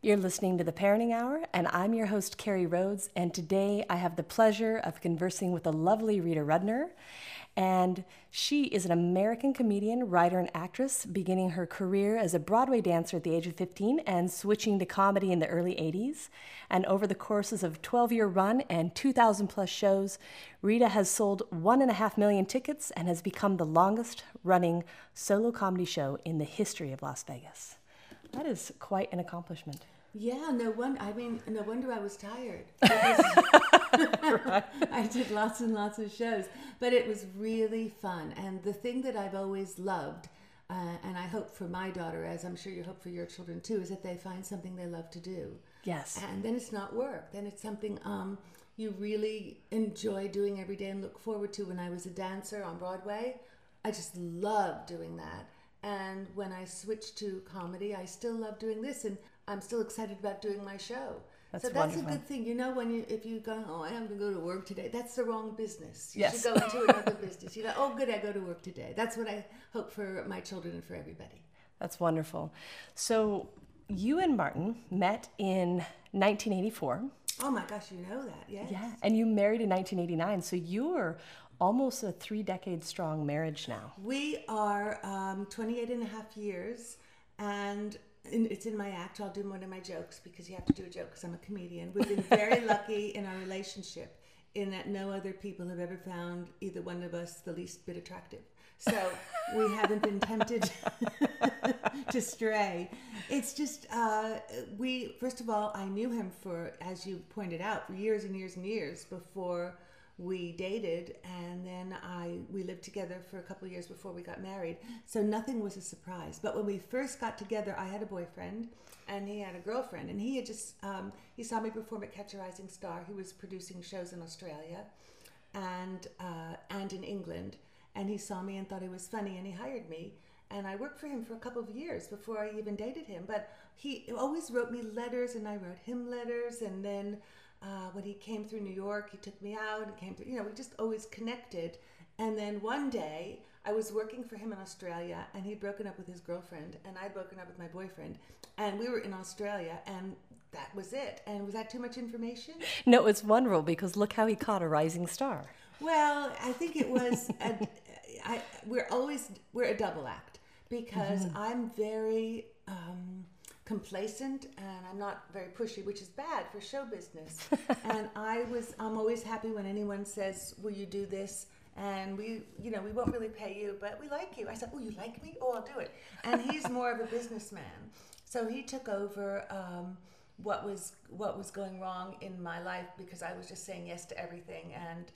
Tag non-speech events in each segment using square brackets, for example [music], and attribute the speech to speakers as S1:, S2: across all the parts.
S1: You're listening to the Parenting Hour, and I'm your host, Carrie Rhodes. And today I have the pleasure of conversing with the lovely Rita Rudner. And she is an American comedian, writer, and actress, beginning her career as a Broadway dancer at the age of 15 and switching to comedy in the early 80s. And over the courses of 12 year run and 2,000 plus shows, Rita has sold one and a half million tickets and has become the longest running solo comedy show in the history of Las Vegas. That is quite an accomplishment.
S2: Yeah, no wonder. I mean, no wonder I was tired. [laughs] I did lots and lots of shows, but it was really fun. And the thing that I've always loved, uh, and I hope for my daughter, as I'm sure you hope for your children too, is that they find something they love to do.
S1: Yes.
S2: And then it's not work. Then it's something um, you really enjoy doing every day and look forward to. When I was a dancer on Broadway, I just loved doing that. And when I switched to comedy, I still love doing this, and I'm still excited about doing my show.
S1: That's
S2: so that's
S1: wonderful.
S2: a good thing. You know, when you if you go, oh, I have to go to work today. That's the wrong business. You
S1: Yes.
S2: should go into another [laughs] business. You know, oh, good, I go to work today. That's what I hope for my children and for everybody.
S1: That's wonderful. So, you and Martin met in 1984.
S2: Oh my gosh, you know that, yes?
S1: Yeah. And you married in 1989. So, you're almost a three decade strong marriage now.
S2: We are um, 28 and a half years, and in, it's in my act. I'll do one of my jokes because you have to do a joke because I'm a comedian. We've been very [laughs] lucky in our relationship in that no other people have ever found either one of us the least bit attractive. So we haven't been tempted [laughs] to stray. It's just, uh, we, first of all, I knew him for, as you pointed out, for years and years and years before we dated and then i we lived together for a couple of years before we got married. So nothing was a surprise. But when we first got together i had a boyfriend and he had a girlfriend and he had just um, he saw me perform at catch a rising star. He was producing shows in australia and uh, and in england and he saw me and thought he was funny and he hired me. And i worked for him for a couple of years before i even dated him. But he always wrote me letters and i wrote him letters and then uh, when he came through New York, he took me out and came through, you know, we just always connected. And then one day, I was working for him in Australia, and he'd broken up with his girlfriend, and I'd broken up with my boyfriend. And we were in Australia, and that was it. And was that too much information?
S1: No, it's wonderful because look how he caught a rising star.
S2: Well, I think it was. A, [laughs] I, we're always we're a double act because I'm very um, complacent and I'm not very pushy, which is bad for show business. [laughs] and I was I'm always happy when anyone says, "Will you do this?" And we, you know, we won't really pay you, but we like you. I said, "Oh, you like me? Oh, I'll do it." And he's [laughs] more of a businessman, so he took over. Um, what was what was going wrong in my life because I was just saying yes to everything and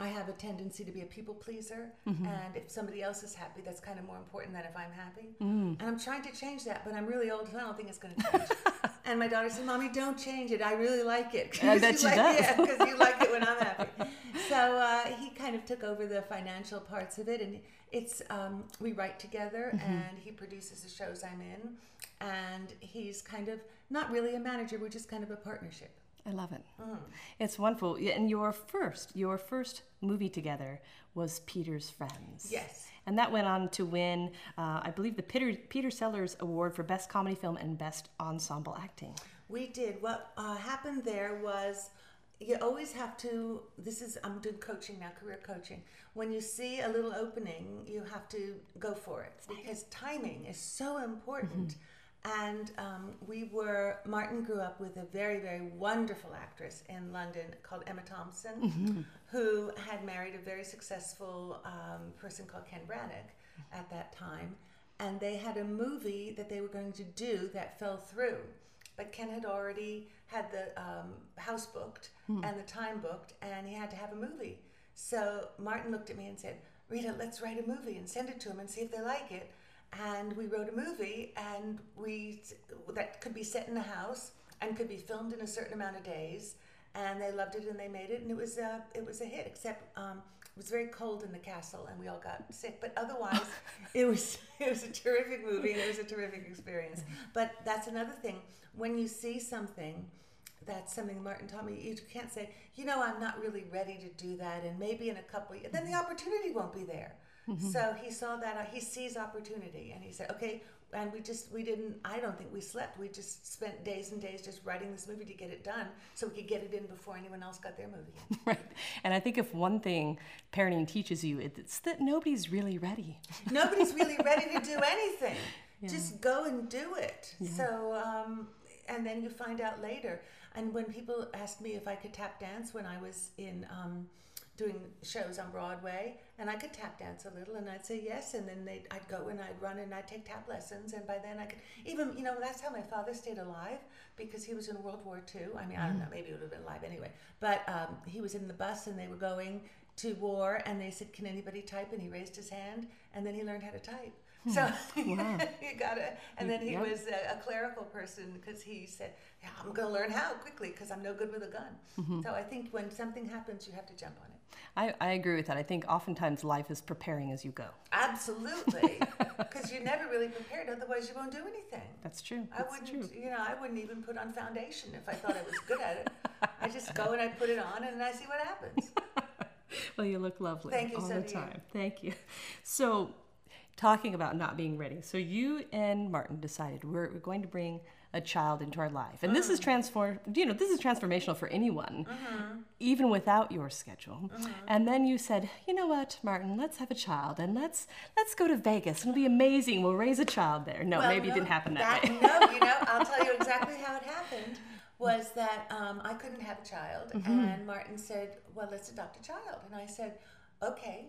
S2: I have a tendency to be a people pleaser and if somebody else is happy that's kind of more important than if I'm happy. And I'm trying to change that but I'm really old so I don't think it's going to change. [laughs] And my daughter said mommy don't change it. I really like it. [laughs]
S1: I bet
S2: You
S1: she
S2: like-
S1: does.
S2: yeah because you like it when I'm [laughs] happy. So uh, he kind of took over the financial parts of it and it's um, we write together and he produces the shows I'm in and he's kind of not really a manager we're just kind of a partnership
S1: I love it. It's wonderful. And your first, your first movie together was Peter's Friends.
S2: Yes.
S1: And that went on to win, uh, I believe, the Peter Peter Sellers Award for Best Comedy Film and Best Ensemble Acting.
S2: We did. What uh, happened there was you always have to. This is I'm doing coaching now, career coaching. When you see a little opening, you have to go for it because timing is so important. And um, we were Martin grew up with a very very wonderful actress in London called Emma Thompson, who had married a very successful um, person called Ken Branagh at that time, and they had a movie that they were going to do that fell through but Ken had already had the um, house booked and the time booked, and he had to have a movie. So Martin looked at me and said, "Rita, let's write a movie and send it to him and see if they like it." And we wrote a movie, and we that could be set in the house and could be filmed in a certain amount of days. And they loved it, and they made it, and it was a it was a hit. Except um, it was very cold in the castle, and we all got sick. But otherwise, [laughs] it was it was a terrific movie, and it was a terrific experience. But that's another thing when you see something that's something Martin taught me. You can't say, you know, I'm not really ready to do that, and maybe in a couple. Of, then the opportunity won't be there. So he saw that uh, he sees opportunity, and he said, okay, and we just we didn't. I don't think we slept. We just spent days and days just writing this movie to get it done, so we could get it in before anyone else got their movie. [laughs]
S1: Right. And I think if one thing parenting teaches you, it's that nobody's really ready. [laughs]
S2: Nobody's really ready to do anything. Yeah. Just go and do it. Yeah. So, um, and then you find out later. And when people asked me if I could tap dance when I was in. Um, doing shows on Broadway, and I could tap dance a little, and I'd say yes, and then they'd, I'd go and I'd run and I'd take tap lessons, and by then I could even you know that's how my father stayed alive because he was in World War II. I mean, I don't know, maybe he would have been alive anyway, but um, he was in the bus and they were going to war, and they said, "Can anybody type?" and he raised his hand, and then he learned how to type. So wow. [laughs] you gotta, and then he yep. was a, a, clerical person because he said, "Yeah, I'm gonna learn how quickly because I'm no good with a gun." Mm-hmm. So I think when something happens, you have to jump on it.
S1: I, I agree with that. I think oftentimes life is preparing as you go.
S2: Absolutely, [laughs] because you're never really prepared. Otherwise, you won't do anything.
S1: That's true.
S2: That's I wouldn't, true. you know, I wouldn't even put on foundation if I thought I was good at it. I just go and I put it on and I see what happens. [laughs]
S1: well, you look lovely
S2: Thank you,
S1: all
S2: so
S1: the time. You. Thank you. So, talking about not being ready. So you and Martin decided we're, we're going to bring a child into our life. And this is mm. transform you know, this is transformational for anyone, mm-hmm. even without your schedule. Mm-hmm. And then you said, you know what, Martin, let's have a child and let's let's go to Vegas. It'll be amazing. We'll raise a child there. No,
S2: well,
S1: maybe
S2: no,
S1: it didn't happen that,
S2: that
S1: way.
S2: no, you know, I'll tell you [laughs] exactly how it happened. Was that um, I couldn't have a child, mm-hmm. and Martin said, "Well, let's adopt a child," and I said, "Okay."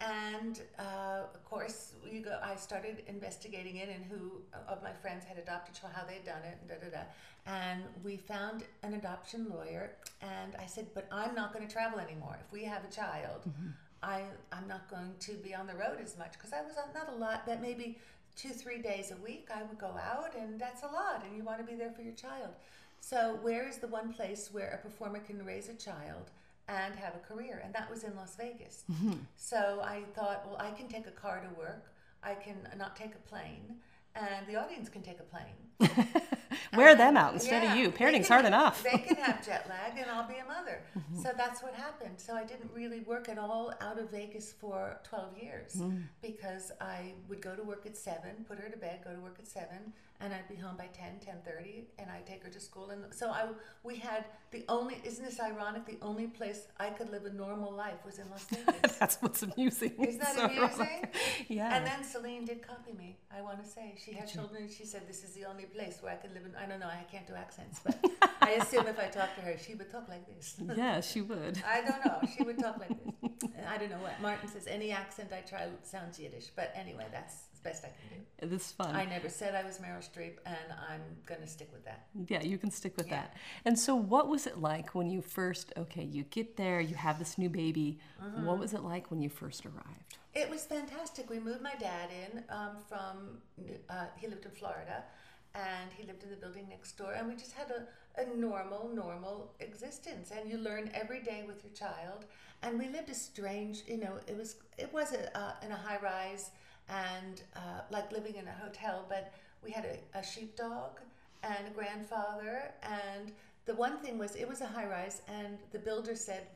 S2: And uh, of course you go i started investigating it and who of my friends had adopted child how they'd done it and da da da. And we found an adoption lawyer and i said but i'm not going to travel anymore. If we have a child mm-hmm. I, i'm not going to be on the road as much because i was not a lot but maybe two three days a week i would go out and that's a lot and you want to be there for your child. So where is the one place where a performer can raise a child and have a career. And that was in Las Vegas. Mm-hmm. So I thought, well, I can take a car to work, I can not take a plane, and the audience can take a plane. [laughs]
S1: Wear and, them out instead yeah, of you. Parenting's hard enough.
S2: they can have [laughs] jet lag, and I'll be a mother. Mm-hmm. So that's what happened. So I didn't really work at all out of Vegas for 12 years mm. because I would go to work at 7, put her to bed, go to work at 7, and I'd be home by 10, 10.30, and I'd take her to school. And so I, we had the only, isn't this ironic, the only place I could live a normal life was in Los Angeles. [laughs]
S1: That's what's amusing.
S2: Isn't that [laughs] so amusing? [laughs]
S1: yeah.
S2: And then Celine did copy me, I want to say. She had children, she said, this is the only place where I could live in, I don't know, I can't do accents, but I assume if I talked to her, she would talk like this.
S1: yeah, she would.
S2: I don't know, she would talk like this. I don't know what. Martin says, any accent I try sounds Yiddish, but anyway, that's best I can do.
S1: This is fun.
S2: I never said I was Meryl Streep, and I'm going to stick with that.
S1: Yeah, you can stick with yeah. that. And so, what was it like when you first, okay, you get there, you have this new baby. Mm-hmm. What was it like when you first arrived?
S2: It was fantastic. We moved my dad in um, from, uh, he lived in Florida, and he lived in the building next door, and we just had a, a normal, normal existence. And you learn every day with your child. And we lived a strange, you know, it was it was a, uh, in a high rise and uh, like living in a hotel. But we had a, a sheepdog and a grandfather. And the one thing was, it was a high rise, and the builder said,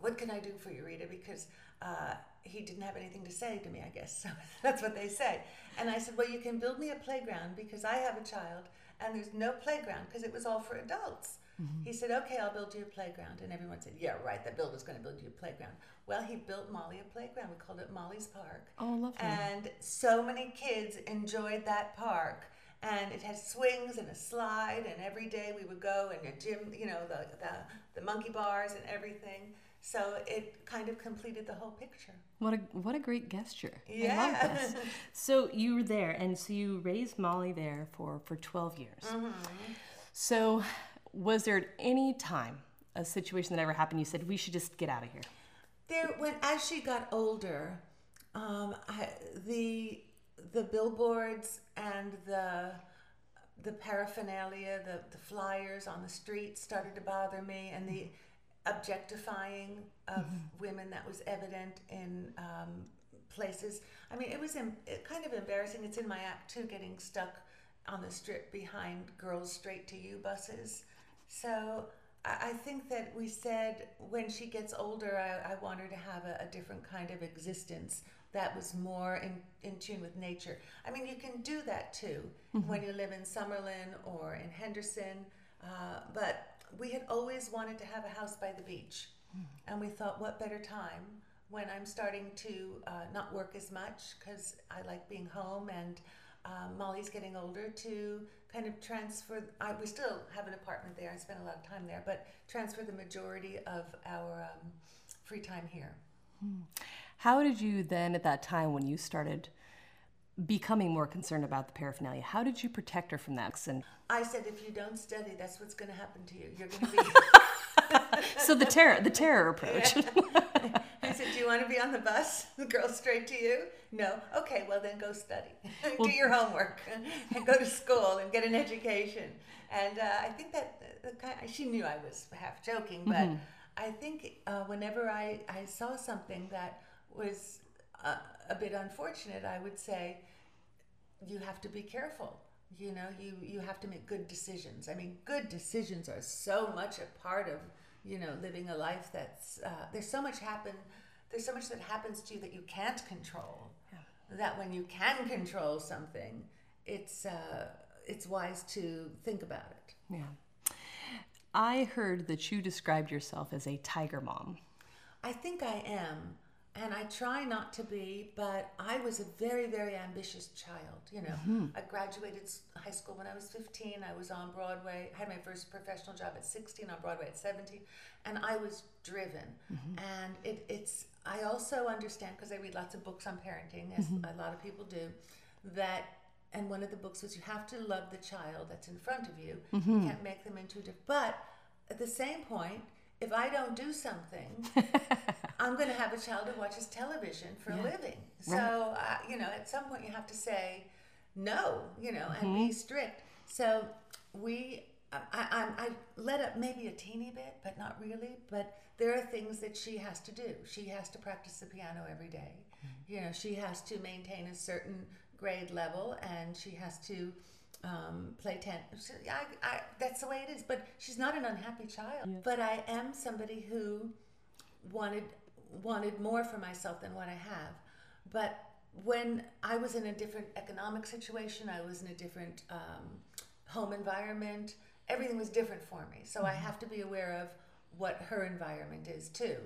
S2: What can I do for you, Rita? Because uh, he didn't have anything to say to me, I guess. [laughs] So that's what they say. And I said, Well, you can build me a playground because I have a child and there's no playground because it was all for adults. Mm-hmm. He said, Okay, I'll build you a playground. And everyone said, Yeah, right, the builder's going to build you a playground. Well, he built Molly a playground. We called it Molly's Park.
S1: Oh, lovely.
S2: And so many kids enjoyed that park. And it had swings and a slide, and every day we would go and a gym, you know, the, the, the monkey bars and everything. So it kind of completed the whole picture.
S1: What a what a great gesture!
S2: Yeah.
S1: I love this. [laughs] so you were there, and so you raised Molly there for for twelve years. Mm-hmm. So was there at any time a situation that ever happened? You said we should just get out of here.
S2: There, when as she got older, um, I, the the billboards and the the paraphernalia, the, the flyers on the street started to bother me, and the objectifying of mm-hmm. women that was evident in um, places. I mean, it was it kind of embarrassing. It's in my act too, getting stuck on the strip behind girls straight to you buses. So I think that we said when she gets older, I, I want her to have a, a, different kind of existence that was more in, in tune with nature. I mean, you can do that too when you live in Summerlin or in Henderson, uh, but we had always wanted to have a house by the beach. And we thought, what better time when I'm starting to uh, not work as much because I like being home and um, Molly's getting older to kind of transfer. I, we still have an apartment there. I spend a lot of time there, but transfer the majority of our um, free time here.
S1: How did you then, at that time when you started becoming more concerned about the paraphernalia, how did you protect her from that? And
S2: I said, if you don't study, that's what's going to happen to you. You're going to be. [laughs] [laughs]
S1: so the terror, the terror approach.
S2: I said, "Do you want to be on the bus? [laughs] The girl straight to you? No. Okay, well then go study, [laughs] do your homework, [laughs] and go to school and get an education." And uh, I think that she knew I was half joking, but I think uh, whenever I, I saw something that was uh, a bit unfortunate, I would say, "You have to be careful." You know, you you have to make good decisions. I mean, good decisions are so much a part of you know living a life that's uh, there's so much happen there's so much that happens to you that you can't control that when you can control something it's uh, it's wise to think about it
S1: yeah. I heard that you described yourself as a tiger mom.
S2: i think i am and i try not to be but i was a very very ambitious child you know. Mm-hmm. I graduated high school when i was 15 i was on broadway I had my first professional job at 16 on broadway at 17 and i was driven. Mm-hmm. And it, it's i also understand because i read lots of books on parenting as mm-hmm. a lot of people do that and one of the books was you have to love the child that's in front of you. You can't make them diff- but at the same point if i don't do something [laughs] I'm going to have a child who watches television for a living. So, uh, you know, at some point you have to say no, you know, and be strict. So we, I, I, I let up maybe a teeny bit, but not really. But there are things that she has to do. She has to practice the piano every day. You know, she has to maintain a certain grade level and she has to um, play tennis. I, I, that's the way it is. But she's not an unhappy child. But I am somebody who wanted wanted more for myself than what I have. But when I was in a different economic situation, I was in a different um, home environment. Everything was different for me, so I have to be aware of what her environment is too,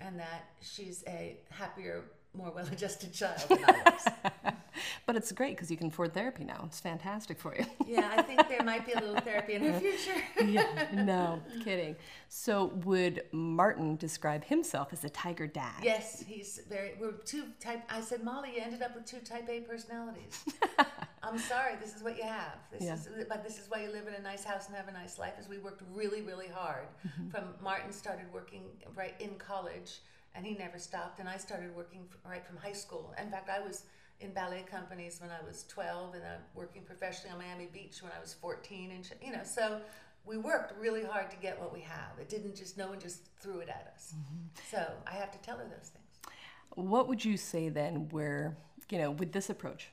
S2: and that she's a happier, more well-adjusted [laughs] child than I was. [laughs]
S1: But it's great because you can afford therapy now. It's fantastic for you. [laughs]
S2: yeah, I think there might be a little therapy in her future.
S1: yeah, no, kidding. So, would Martin describe himself as a tiger dad?
S2: Yes, he's very. We're two type. I said, Molly, you ended up with two type A personalities. I'm sorry. This is what you have. This
S1: Yeah.
S2: is, but this is why you live in a nice house and have a nice life. Is we worked really, really hard. Mm-hmm. From Martin started working right in college, and he never stopped. And I started working right from high school. In fact, I was in ballet companies when I was 12, and I'm working professionally on Miami Beach when I was 14. And you know, so we worked really hard to get what we have. It didn't just no one just threw it at us. Mm-hmm. So I have to tell her those things.
S1: What would you say then, where, you know, with this approach,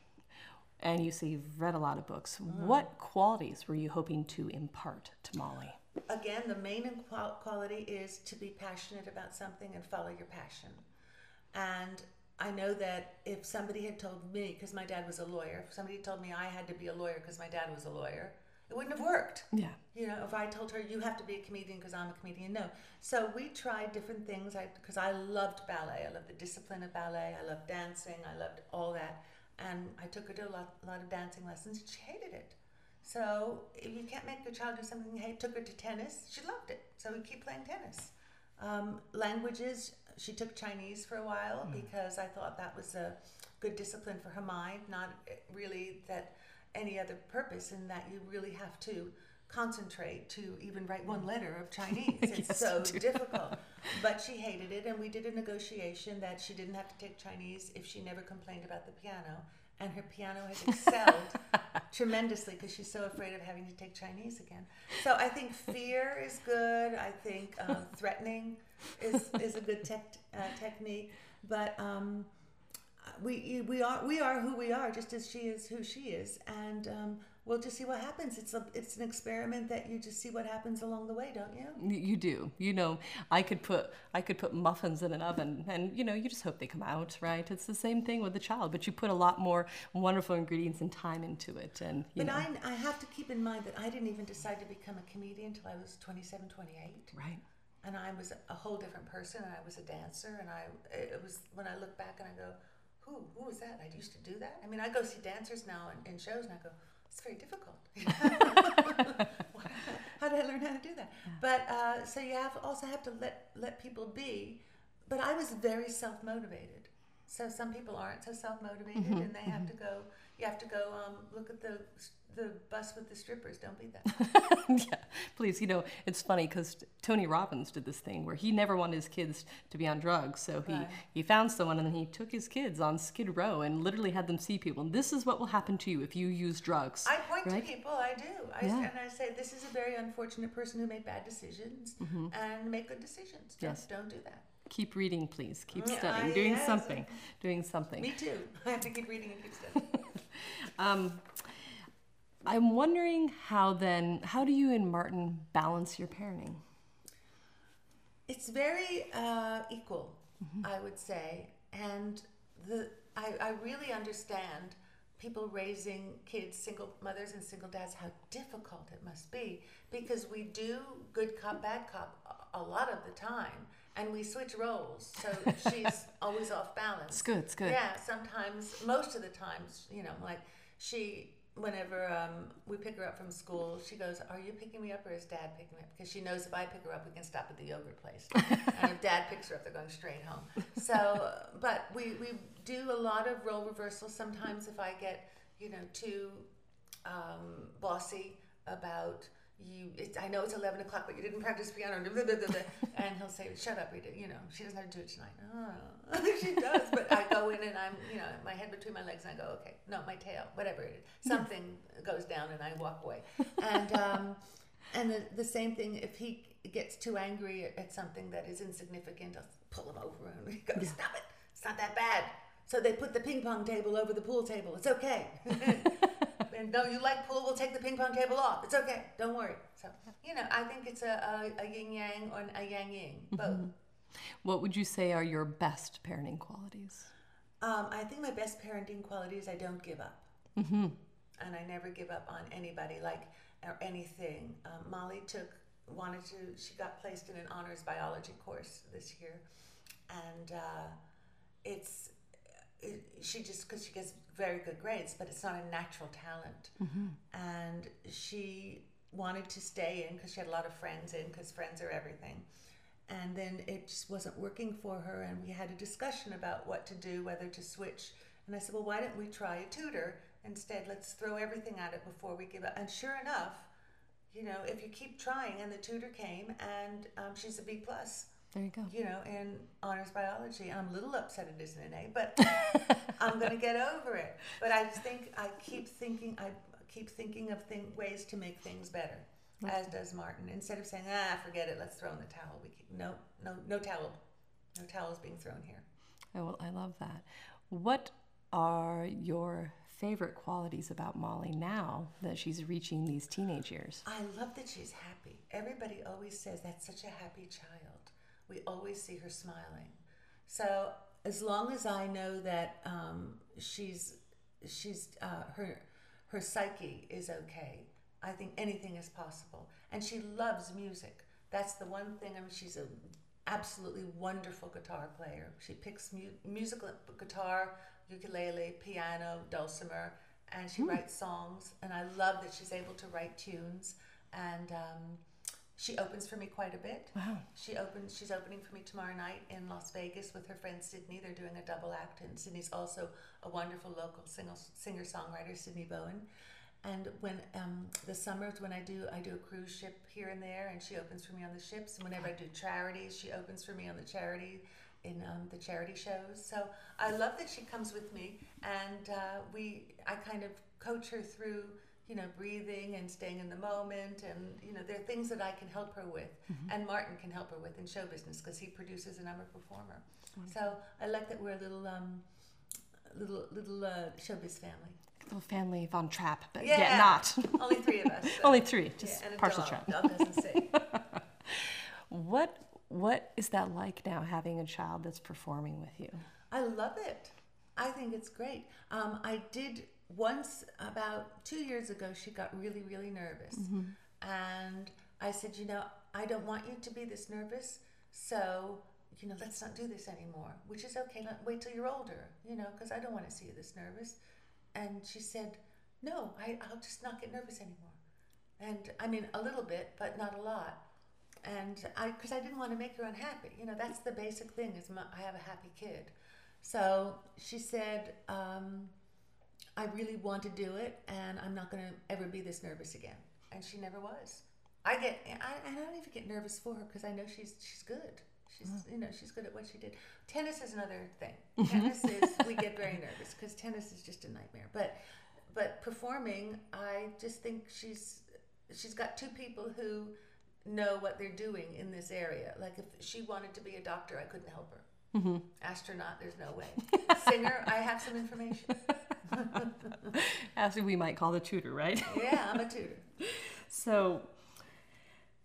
S1: and you say you've read a lot of books, mm-hmm. what qualities were you hoping to impart to Molly?
S2: Again, the main in- quality is to be passionate about something and follow your passion. And I know that if somebody had told me, because my dad was a lawyer, if somebody told me I had to be a lawyer because my dad was a lawyer, it wouldn't have worked.
S1: Yeah.
S2: You know, if I told her you have to be a comedian because I'm a comedian, no. So we tried different things. I because I loved ballet. I loved the discipline of ballet. I loved dancing. I loved all that. And I took her to a lot, a lot of dancing lessons. She hated it. So if you can't make your child do something hate, took her to tennis. She loved it. So we keep playing tennis. Um, languages. She took Chinese for a while because I thought that was a good discipline for her mind. Not really that any other purpose in that you really have to concentrate to even write one letter of [laughs] Chinese. It's so difficult. But she hated it, and we did a negotiation that she didn't have to take Chinese if she never complained about the piano. And her piano has excelled [laughs] tremendously because she's so afraid of having to take Chinese again. So I think fear is good. I think um, [laughs] threatening is, is a good tech, uh, technique. But um, we we are we are who we are, just as she is who she is, and um, we'll just see what happens. It's a it's an experiment that you just see what happens along the way, don't you?
S1: You do. You know, I could put I could put muffins in an oven, and you know, you just hope they come out right. It's the same thing with the child, but you put a lot more wonderful ingredients and time into it, and you
S2: But
S1: know,
S2: I, I have to keep in mind that I didn't even decide to become a comedian until I was 27, 28.
S1: right.
S2: And I was a whole different person, and I was a dancer. And I, it was when I look back and I go, who, who was that? I used to do that. I mean, I go see dancers now in, in shows, and I go, it's very difficult. [laughs] [laughs] how did I learn how to do that? But uh, so you have also have to let let people be. But I was very self motivated. So some people aren't so self motivated, and they have to go. You have to go um, look at the the bus with the strippers. Don't be that. [laughs]
S1: yeah, please. You know, it's funny because Tony Robbins did this thing where he never wanted his kids to be on drugs, so he
S2: Right.
S1: he found someone and then he took his kids on Skid Row and literally had them see people. And this is what will happen to you if you use drugs.
S2: I point
S1: right?
S2: to people. I do. I,
S1: Yeah.
S2: And I say, this is a very unfortunate person who made bad decisions and make good decisions. Don't,
S1: Yes.
S2: don't do that.
S1: Keep reading, please. Keep
S2: Mm,
S1: studying,
S2: I-
S1: doing
S2: yes.
S1: something, doing something.
S2: Me too. [laughs] I have to keep reading and keep studying. [laughs]
S1: Um, I'm wondering how then, how do you and Martin balance your parenting?
S2: it's very uh, equal, I would say. And the I, I really understand people raising kids, single mothers and single dads, how difficult it must be because we do good cop, bad cop a a lot of the time. And we switch roles, so [laughs] she's always off balance.
S1: It's good, it's good.
S2: Yeah, sometimes, most of the times, you know, like she, whenever um, we pick her up from school, she goes, Are you picking me up or is dad picking me up? Because she knows if I pick her up, we can stop at the yogurt place. [laughs] and if dad picks her up, they're going straight home. So, but we, we do a lot of role reversals. Sometimes if I get, you know, too um, bossy about you it's, I know it's 11 o'clock but you didn't practice piano. Blah, blah, blah, [laughs] and he'll say shut up Rita you know she doesn't have to do it tonight. Oh [laughs] she does but I go in and I'm you know my head between my legs and I go okay no my tail whatever it is. Something goes down and I walk away. And um, and the, the same thing if he gets too angry at, at something that is insignificant I'll pull him over and he goes stop it. It's not that bad. So they put the ping pong table over the pool table. It's okay [laughs] and no, you like pool, we'll take the ping pong table off. It's okay. Don't worry. So, you know, I think it's a, a, a yin yang or a yang yin, both.
S1: What would you say are your best parenting qualities?
S2: Um, I think my best parenting quality is I don't give up. Mm-hmm. And I never give up on anybody, like, or anything. Um, Molly took, wanted to, she got placed in an honors biology course this year. And uh, it's, it, she just, because she gets very good grades, but it's not a natural talent. And she wanted to stay in because she had a lot of friends in, because friends are everything. And then it just wasn't working for her, and we had a discussion about what to do, whether to switch. And I said, Well, why don't we try a tutor instead? Let's throw everything at it before we give up. And sure enough, you know, if you keep trying, and the tutor came, and um, she's a B plus
S1: There you go.
S2: you know, in honors biology. I'm a little upset it isn't an A, but [laughs] I'm going to get over it. But I just think I keep thinking, I keep thinking of thing, ways to make things better, as does Martin. Instead of saying, ah, forget it, let's throw in the towel. We keep, no, no, no towel, no towels being thrown here.
S1: Oh, well, I love that. What are your favorite qualities about Molly now that she's reaching these teenage years?
S2: I love that she's happy. Everybody always says that's such a happy child. We always see her smiling. So as long as I know that um, she's she's uh, her her psyche is okay, I think anything is possible. And she loves music. That's the one thing. I mean, she's a absolutely wonderful guitar player. She picks mu- musical guitar, ukulele, piano, dulcimer, and she writes songs. And I love that she's able to write tunes. And um, she opens for me quite a bit.
S1: Wow.
S2: She opens. She's opening for me tomorrow night in Las Vegas with her friend Sydney. They're doing a double act, and Sydney's also a wonderful local singer songwriter, Sydney Bowen. And when um, the summers when I do I do a cruise ship here and there, and she opens for me on the ships. And whenever I do charities, she opens for me on the charity in um, the charity shows. So I love that she comes with me, and uh, we I kind of coach her through you know breathing and staying in the moment, and you know there are things that I can help her with, and Martin can help her with in show business because he produces and I'm a performer. So I like that we're a little um, little little uh, showbiz family.
S1: little family Von Trapp, but yeah, not. [laughs]
S2: Only three of us. [laughs] so-
S1: Only three,
S2: Yeah,
S1: just
S2: and
S1: partial
S2: dog.
S1: Trapp.
S2: Dog doesn't [laughs] sing.
S1: What what is that like now having a child that's performing with you?
S2: I love it. I think it's great. Um, I did once about two years ago. She got really, really nervous, and I said, you know, I don't want you to be this nervous. So, you know, let's not do this anymore. Which is okay. Let, wait till you're older. You know, because I don't want to see you this nervous. And she said, no, I, I'll just not get nervous anymore. And I mean, a little bit, but not a lot. And I, because I didn't want to make her unhappy. You know, that's the basic thing is my, I have a happy kid. So she said, um, I really want to do it, and I'm not going to ever be this nervous again. And she never was. I get, I, I don't even get nervous for her because I know she's she's good. She's, mm. you know, she's good at what she did. Tennis is another thing. [laughs] Tennis is we get very nervous because tennis is just a nightmare. But, but performing, I just think she's she's got two people who know what they're doing in this area. Like if she wanted to be a doctor, I couldn't help her. Mm-hmm. Astronaut, there's no way. [laughs] Singer, I have some information. [laughs]
S1: As we might call the tutor, right?
S2: Yeah, I'm a [laughs] tutor.
S1: So,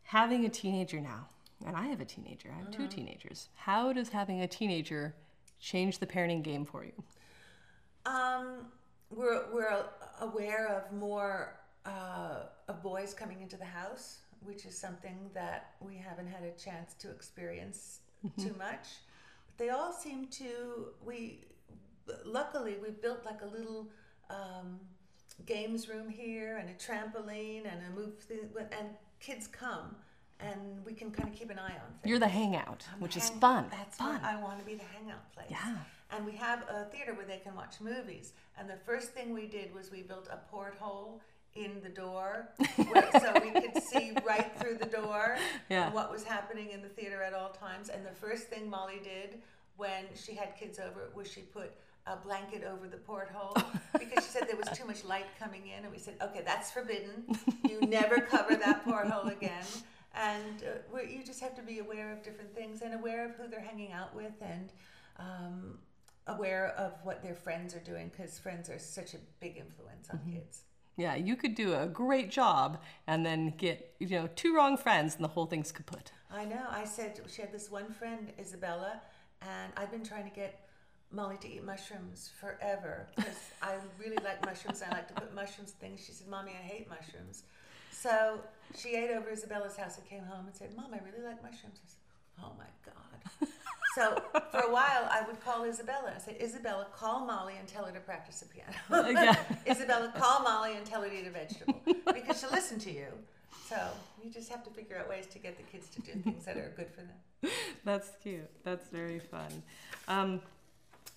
S1: having a teenager now, and I have a teenager, I have two teenagers. How does having a teenager change the parenting game for you?
S2: Um, we're we're aware of more uh, of boys coming into the house, which is something that we haven't had a chance to experience too much. But they all seem to we. Luckily, we built like a little um, games room here and a trampoline and a move thing, and kids come. And we can kind of keep an eye on things.
S1: You're the hangout, which is fun.
S2: That's
S1: fun.
S2: what I want to be the hangout place.
S1: Yeah.
S2: And we have a theater where they can watch movies. And the first thing we did was we built a porthole in the door where, so we could [laughs] see right through the door
S1: Yeah.
S2: what was happening in the theater at all times. And the first thing Molly did when she had kids over was she put a blanket over the porthole [laughs] because she said there was too much light coming in. And we said, okay, that's forbidden. You never cover that porthole again. And uh, you just have to be aware of different things and aware of who they're hanging out with and um, aware of what their friends are doing because friends are such a big influence on kids.
S1: Yeah, you could do a great job and then get, you know, two wrong friends and the whole thing's kaput.
S2: I know. I said she had this one friend, Isabella, and I've been trying to get Molly to eat mushrooms forever because I really like mushrooms. I like to put mushrooms things. She said, "Mommy, I hate mushrooms." So she ate over Isabella's house and came home and said, "Mom, I really like mushrooms." I said, "Oh my god." So for a while, I would call Isabella and say, "Isabella, call Molly and tell her to practice the piano."
S1: Yeah. [laughs]
S2: Isabella, call Molly and tell her to eat a vegetable because she'll listen to you. So you just have to figure out ways to get the kids to do things that are good for them. [laughs]
S1: That's cute. That's very fun. Um,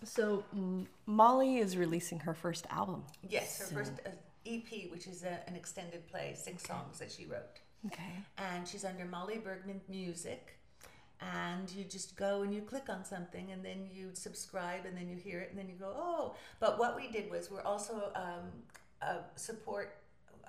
S1: so, M- Molly is releasing her first album.
S2: Yes, her first uh, EP, which is a, an extended play, six songs that she wrote.
S1: Okay.
S2: And she's under Molly Bergman Music. And you just go and you click on something and then you subscribe and then you hear it and then you go, oh. But what we did was we're also um, a support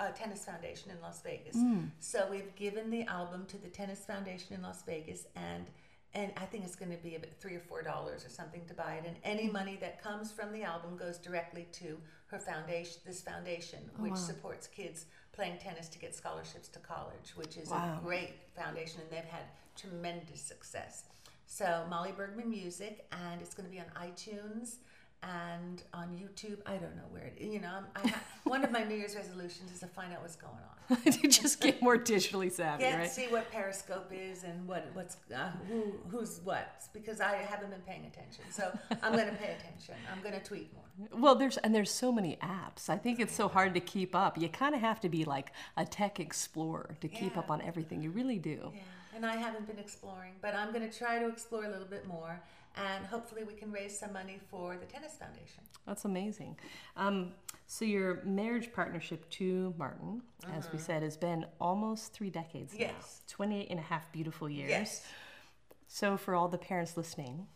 S2: uh, tennis foundation in Las Vegas. So we've given the album to the Tennis Foundation in Las Vegas and and I think it's going to be about three or four dollars or something to buy it. And any mm-hmm. money that comes from the album goes directly to her foundation, this foundation, oh, which
S1: wow.
S2: supports kids playing tennis to get scholarships to college, which is
S1: Wow.
S2: a great foundation, and they've had tremendous success. So Molly Bergman Music, and it's going to be on iTunes and on YouTube. I don't know where it. You know, I'm- I ha- one of my New Year's resolutions is to find out what's going on. [laughs]
S1: to just get more digitally savvy,
S2: Yeah,
S1: right?
S2: see what Periscope is and what what's uh, who who's what because I haven't been paying attention. So I'm going to pay attention. I'm going to tweet more.
S1: Well, there's and there's so many apps. I think it's so hard to keep up. You kind of have to be like a tech explorer to keep
S2: Yeah.
S1: up on everything. You really do.
S2: Yeah, and I haven't been exploring, but I'm going to try to explore a little bit more, and hopefully we can raise some money for the tennis foundation.
S1: That's amazing. Um, so your marriage partnership to Martin, as we said, has been almost three decades now.
S2: Yes.
S1: 28 and a half beautiful years.
S2: Yes.
S1: So for all the parents listening,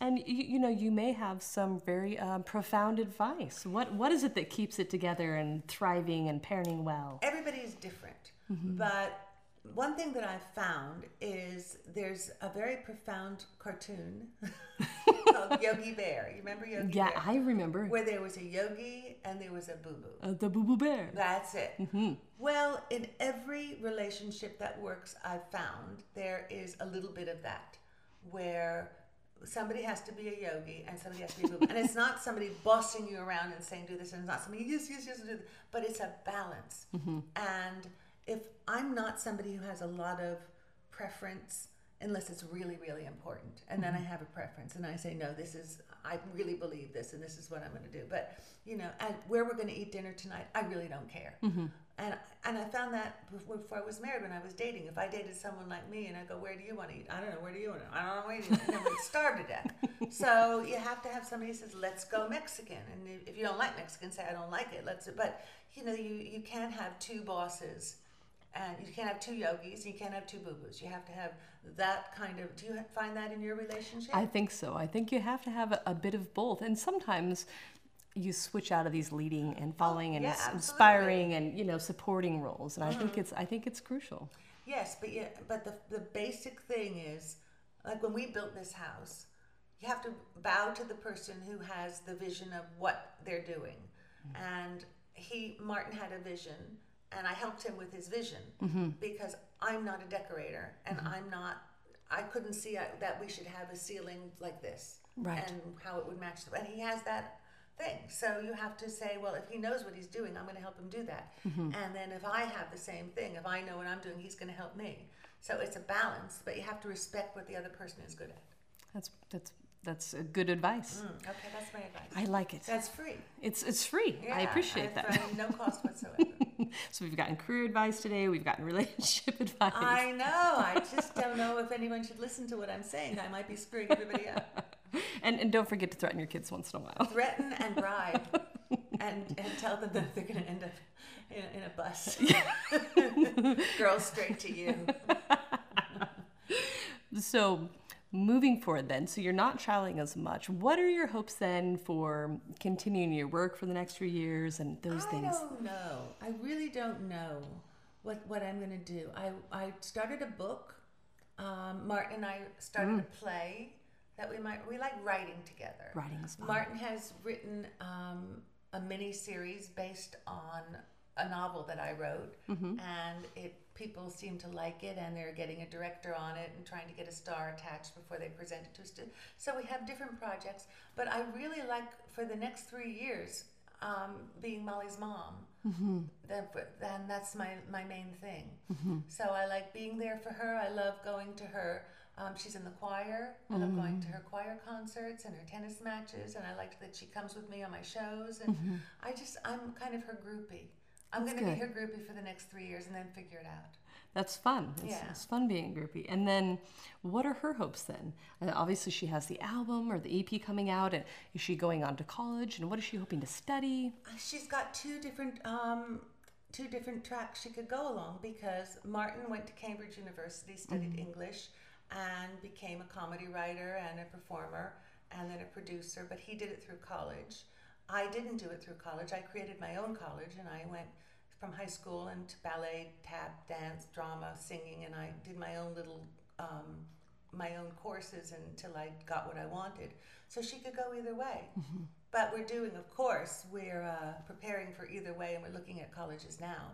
S1: and you, you know, you may have some very um, profound advice. What what is it that keeps it together and thriving and parenting well?
S2: Everybody's different, but one thing that I've found is there's a very profound cartoon [laughs] called Yogi Bear. You remember Yogi
S1: Yeah,
S2: Bear?
S1: I remember.
S2: Where there was a yogi and there was a boo boo.
S1: Uh, the Boo Boo Bear.
S2: That's it. Well, in every relationship that works, I've found there is a little bit of that where somebody has to be a yogi and somebody has to be a boo boo. and it's not somebody bossing you around and saying do this and it's not somebody yes yes yes do this but it's a balance and if i'm not somebody who has a lot of preference unless it's really really important and then i mm-hmm. have a preference and i say no this is i really believe this and this is what i'm going to do but you know and where we're going to eat dinner tonight i really don't care. Mm-hmm. And and i found that before, i was married when i was dating if i dated someone like me and i go where do you want to eat? I don't know where do you want to eat? i don't know where do you want to eat. And then we'd starve to death. [laughs] So you have to have somebody who says let's go mexican and if- if you don't like mexican say i don't like it let's but you know you you can't have two bosses and you can't have two yogis you can't have two boo-boos you have to have that kind of do you find that in your relationship
S1: I think so. I think you have to have a, a bit of both. And sometimes you switch out of these leading and following and
S2: yeah,
S1: inspiring and you know supporting roles. And I think mm-hmm. it's I think it's crucial.
S2: Yes, but yeah, but the the basic thing is like when we built this house, you have to bow to the person who has the vision of what they're doing, mm-hmm. and he Martin had a vision, and I helped him with his vision mm-hmm. because I'm not a decorator and mm-hmm. I'm not. I couldn't see uh, that we should have a ceiling like this
S1: Right.
S2: and how it would match the and he has that thing. So you have to say well if he knows what he's doing i'm going to help him do that. Mm-hmm. And then if i have the same thing if i know what i'm doing he's going to help me. So it's a balance but you have to respect what the other person is good at.
S1: That's that's that's a good advice.
S2: Mm, okay that's my advice
S1: I like it.
S2: that's free
S1: It's it's free. I
S2: Yeah,
S1: appreciate
S2: I've,
S1: that.
S2: no [laughs] cost whatsoever
S1: So we've gotten career advice today. We've gotten relationship [laughs] advice.
S2: i know i just don't know if anyone should listen to what i'm saying i might be screwing everybody up [laughs]
S1: And and don't forget to threaten your kids once in a while.
S2: threaten and bribe and, and tell them that they're going to end up in, in a bus girls straight to you
S1: So moving forward then, so you're not traveling as much. What are your hopes then for continuing your work for the next few years and those
S2: I
S1: things?
S2: don't know. I really don't know what what I'm going to do. I I started a book. Um, Martin and I started a play that we might we like writing together.
S1: Writing fun.
S2: Martin has written um, a mini series based on a novel that I wrote, and it people seem to like it, and they're getting a director on it and trying to get a star attached before they present it to us. So we have different projects, but I really like for the next three years um, being Molly's mom. Then, then that's my my main thing. So I like being there for her. I love going to her. Um, she's in the choir. I love going to her choir concerts and her tennis matches, and I like that she comes with me on my shows. And I just I'm kind of her groupie. I'm going to be her groupie for the next three years, and then figure it out.
S1: That's fun. It's,
S2: Yeah.
S1: it's fun being a groupie. And then, what are her hopes then? Uh, obviously, she has the album or the EP coming out, and is she going on to college? And what is she hoping to study?
S2: she's got two different um, two different tracks she could go along because Martin went to Cambridge University, studied English, and became a comedy writer and a performer, and then a producer. But he did it through college. I didn't do it through college. I created my own college, and I went from high school into ballet, tap, dance, drama, singing, and I did my own little um, my own courses until I got what I wanted. So she could go either way. But we're doing, of course, we're uh, preparing for either way, and we're looking at colleges now.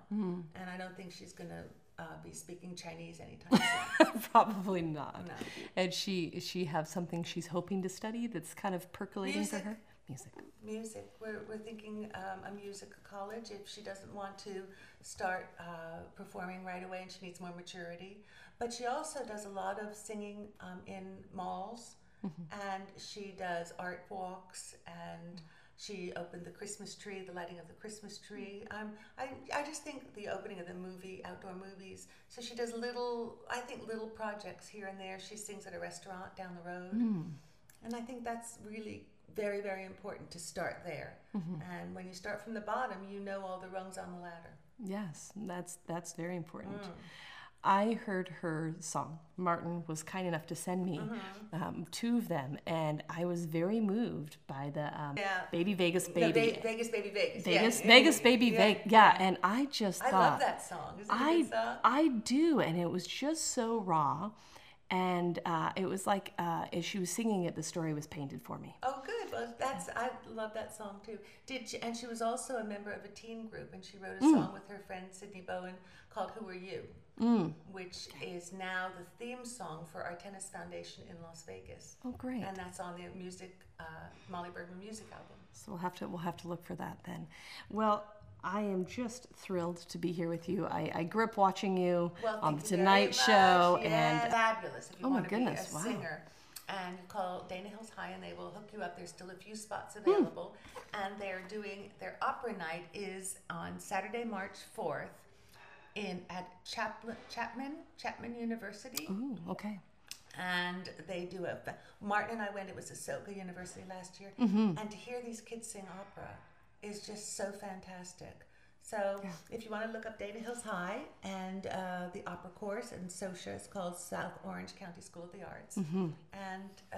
S2: And I don't think she's going to uh, be speaking Chinese anytime [laughs] soon.
S1: Probably not.
S2: No.
S1: And she she have something she's hoping to study that's kind of percolating
S2: Music.
S1: for her? Music.
S2: music. We're, we're thinking um, a music college if she doesn't want to start uh, performing right away and she needs more maturity. But she also does a lot of singing um, in malls and she does art walks and she opened the Christmas tree, the lighting of the Christmas tree. Um, I, I just think the opening of the movie, outdoor movies. So she does little, I think little projects here and there. She sings at a restaurant down the road. And I think that's really very, very important to start there. And when you start from the bottom, you know all the rungs on the ladder.
S1: Yes, that's that's very important. I heard her song. Martin was kind enough to send me
S2: Mm-hmm.
S1: um, two of them, and I was very moved by the um,
S2: Yeah.
S1: Baby Vegas Baby.
S2: Ve- Vegas, baby, Vegas.
S1: Vegas,
S2: yeah.
S1: Vegas Baby
S2: yeah.
S1: Vegas. Yeah, and I just
S2: I
S1: thought
S2: love that song. Is it a
S1: I
S2: song?
S1: I do, and it was just so raw, and uh, it was like uh, as she was singing it, the story was painted for me.
S2: Oh, good. Well, that's I love that song too. Did she, and she was also a member of a teen group, and she wrote a
S1: Mm.
S2: song with her friend Sydney Bowen called "Who Are You,"
S1: Mm.
S2: which is now the theme song for our tennis foundation in Las Vegas,
S1: Oh, great!
S2: and that's on the music uh, Molly Bergman music album.
S1: So we'll have to we'll have to look for that then. Well, I am just thrilled to be here with you. I, I grew up watching you
S2: Well,
S1: on the
S2: thank you very
S1: Tonight. Show,
S2: Yeah,
S1: and
S2: fabulous. If you
S1: Oh my goodness,
S2: be a
S1: wow.
S2: singer, and you call Dana Hills High, and they will hook you up. There's still a few spots
S1: Hmm.
S2: available, and they're doing their opera night is on Saturday, March fourth, in at Chaplin, Chapman Chapman University,
S1: ooh, okay,
S2: and they do a. Martin and I went. It was at Soka University last year,
S1: Mm-hmm.
S2: and to hear these kids sing opera is just so fantastic. So if you want to look up Dana Hills High and uh, the opera course and SOCSA, it's called South Orange County School of the Arts,
S1: Mm-hmm.
S2: and uh,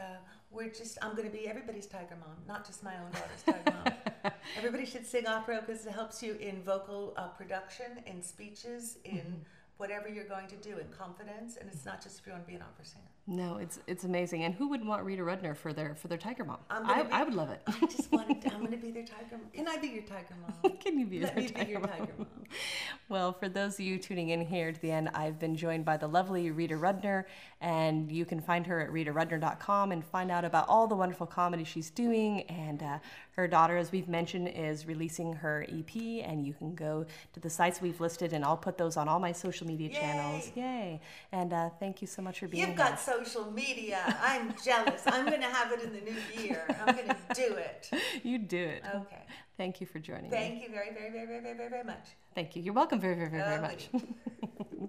S2: we're just I'm going to be everybody's tiger mom, not just my own daughter's tiger mom. [laughs] Everybody should sing opera because it helps you in vocal uh, production, in speeches, in
S1: Mm-hmm.
S2: whatever you're going to do, in confidence, and it's not just if you want to be an opera singer.
S1: No, it's it's amazing. And who wouldn't want Rita Rudner for their for their Tiger Mom? I,
S2: be-
S1: I would love it.
S2: I just wanted. To, [laughs] I'm going to be their tiger. mom. Can I be your tiger mom? [laughs]
S1: Can you be
S2: Let
S1: their
S2: me be
S1: Tiger
S2: your
S1: Mom?
S2: tiger mom. [laughs]
S1: Well, for those of you tuning in here to the end, I've been joined by the lovely Rita Rudner, and you can find her at ritarudner.com and find out about all the wonderful comedy she's doing. And uh, her daughter, as we've mentioned, is releasing her EP, and you can go to the sites we've listed, and I'll put those on all my social media channels. Yay! And uh, thank you so much for being
S2: You've
S1: here.
S2: got social media. I'm jealous. I'm going to have it in the new year. I'm going to do it. [laughs]
S1: you do it.
S2: Okay.
S1: Thank you for joining me.
S2: Thank you very, very, very, very, very, very much.
S1: Thank you. You're welcome very, very, very, very much. [laughs]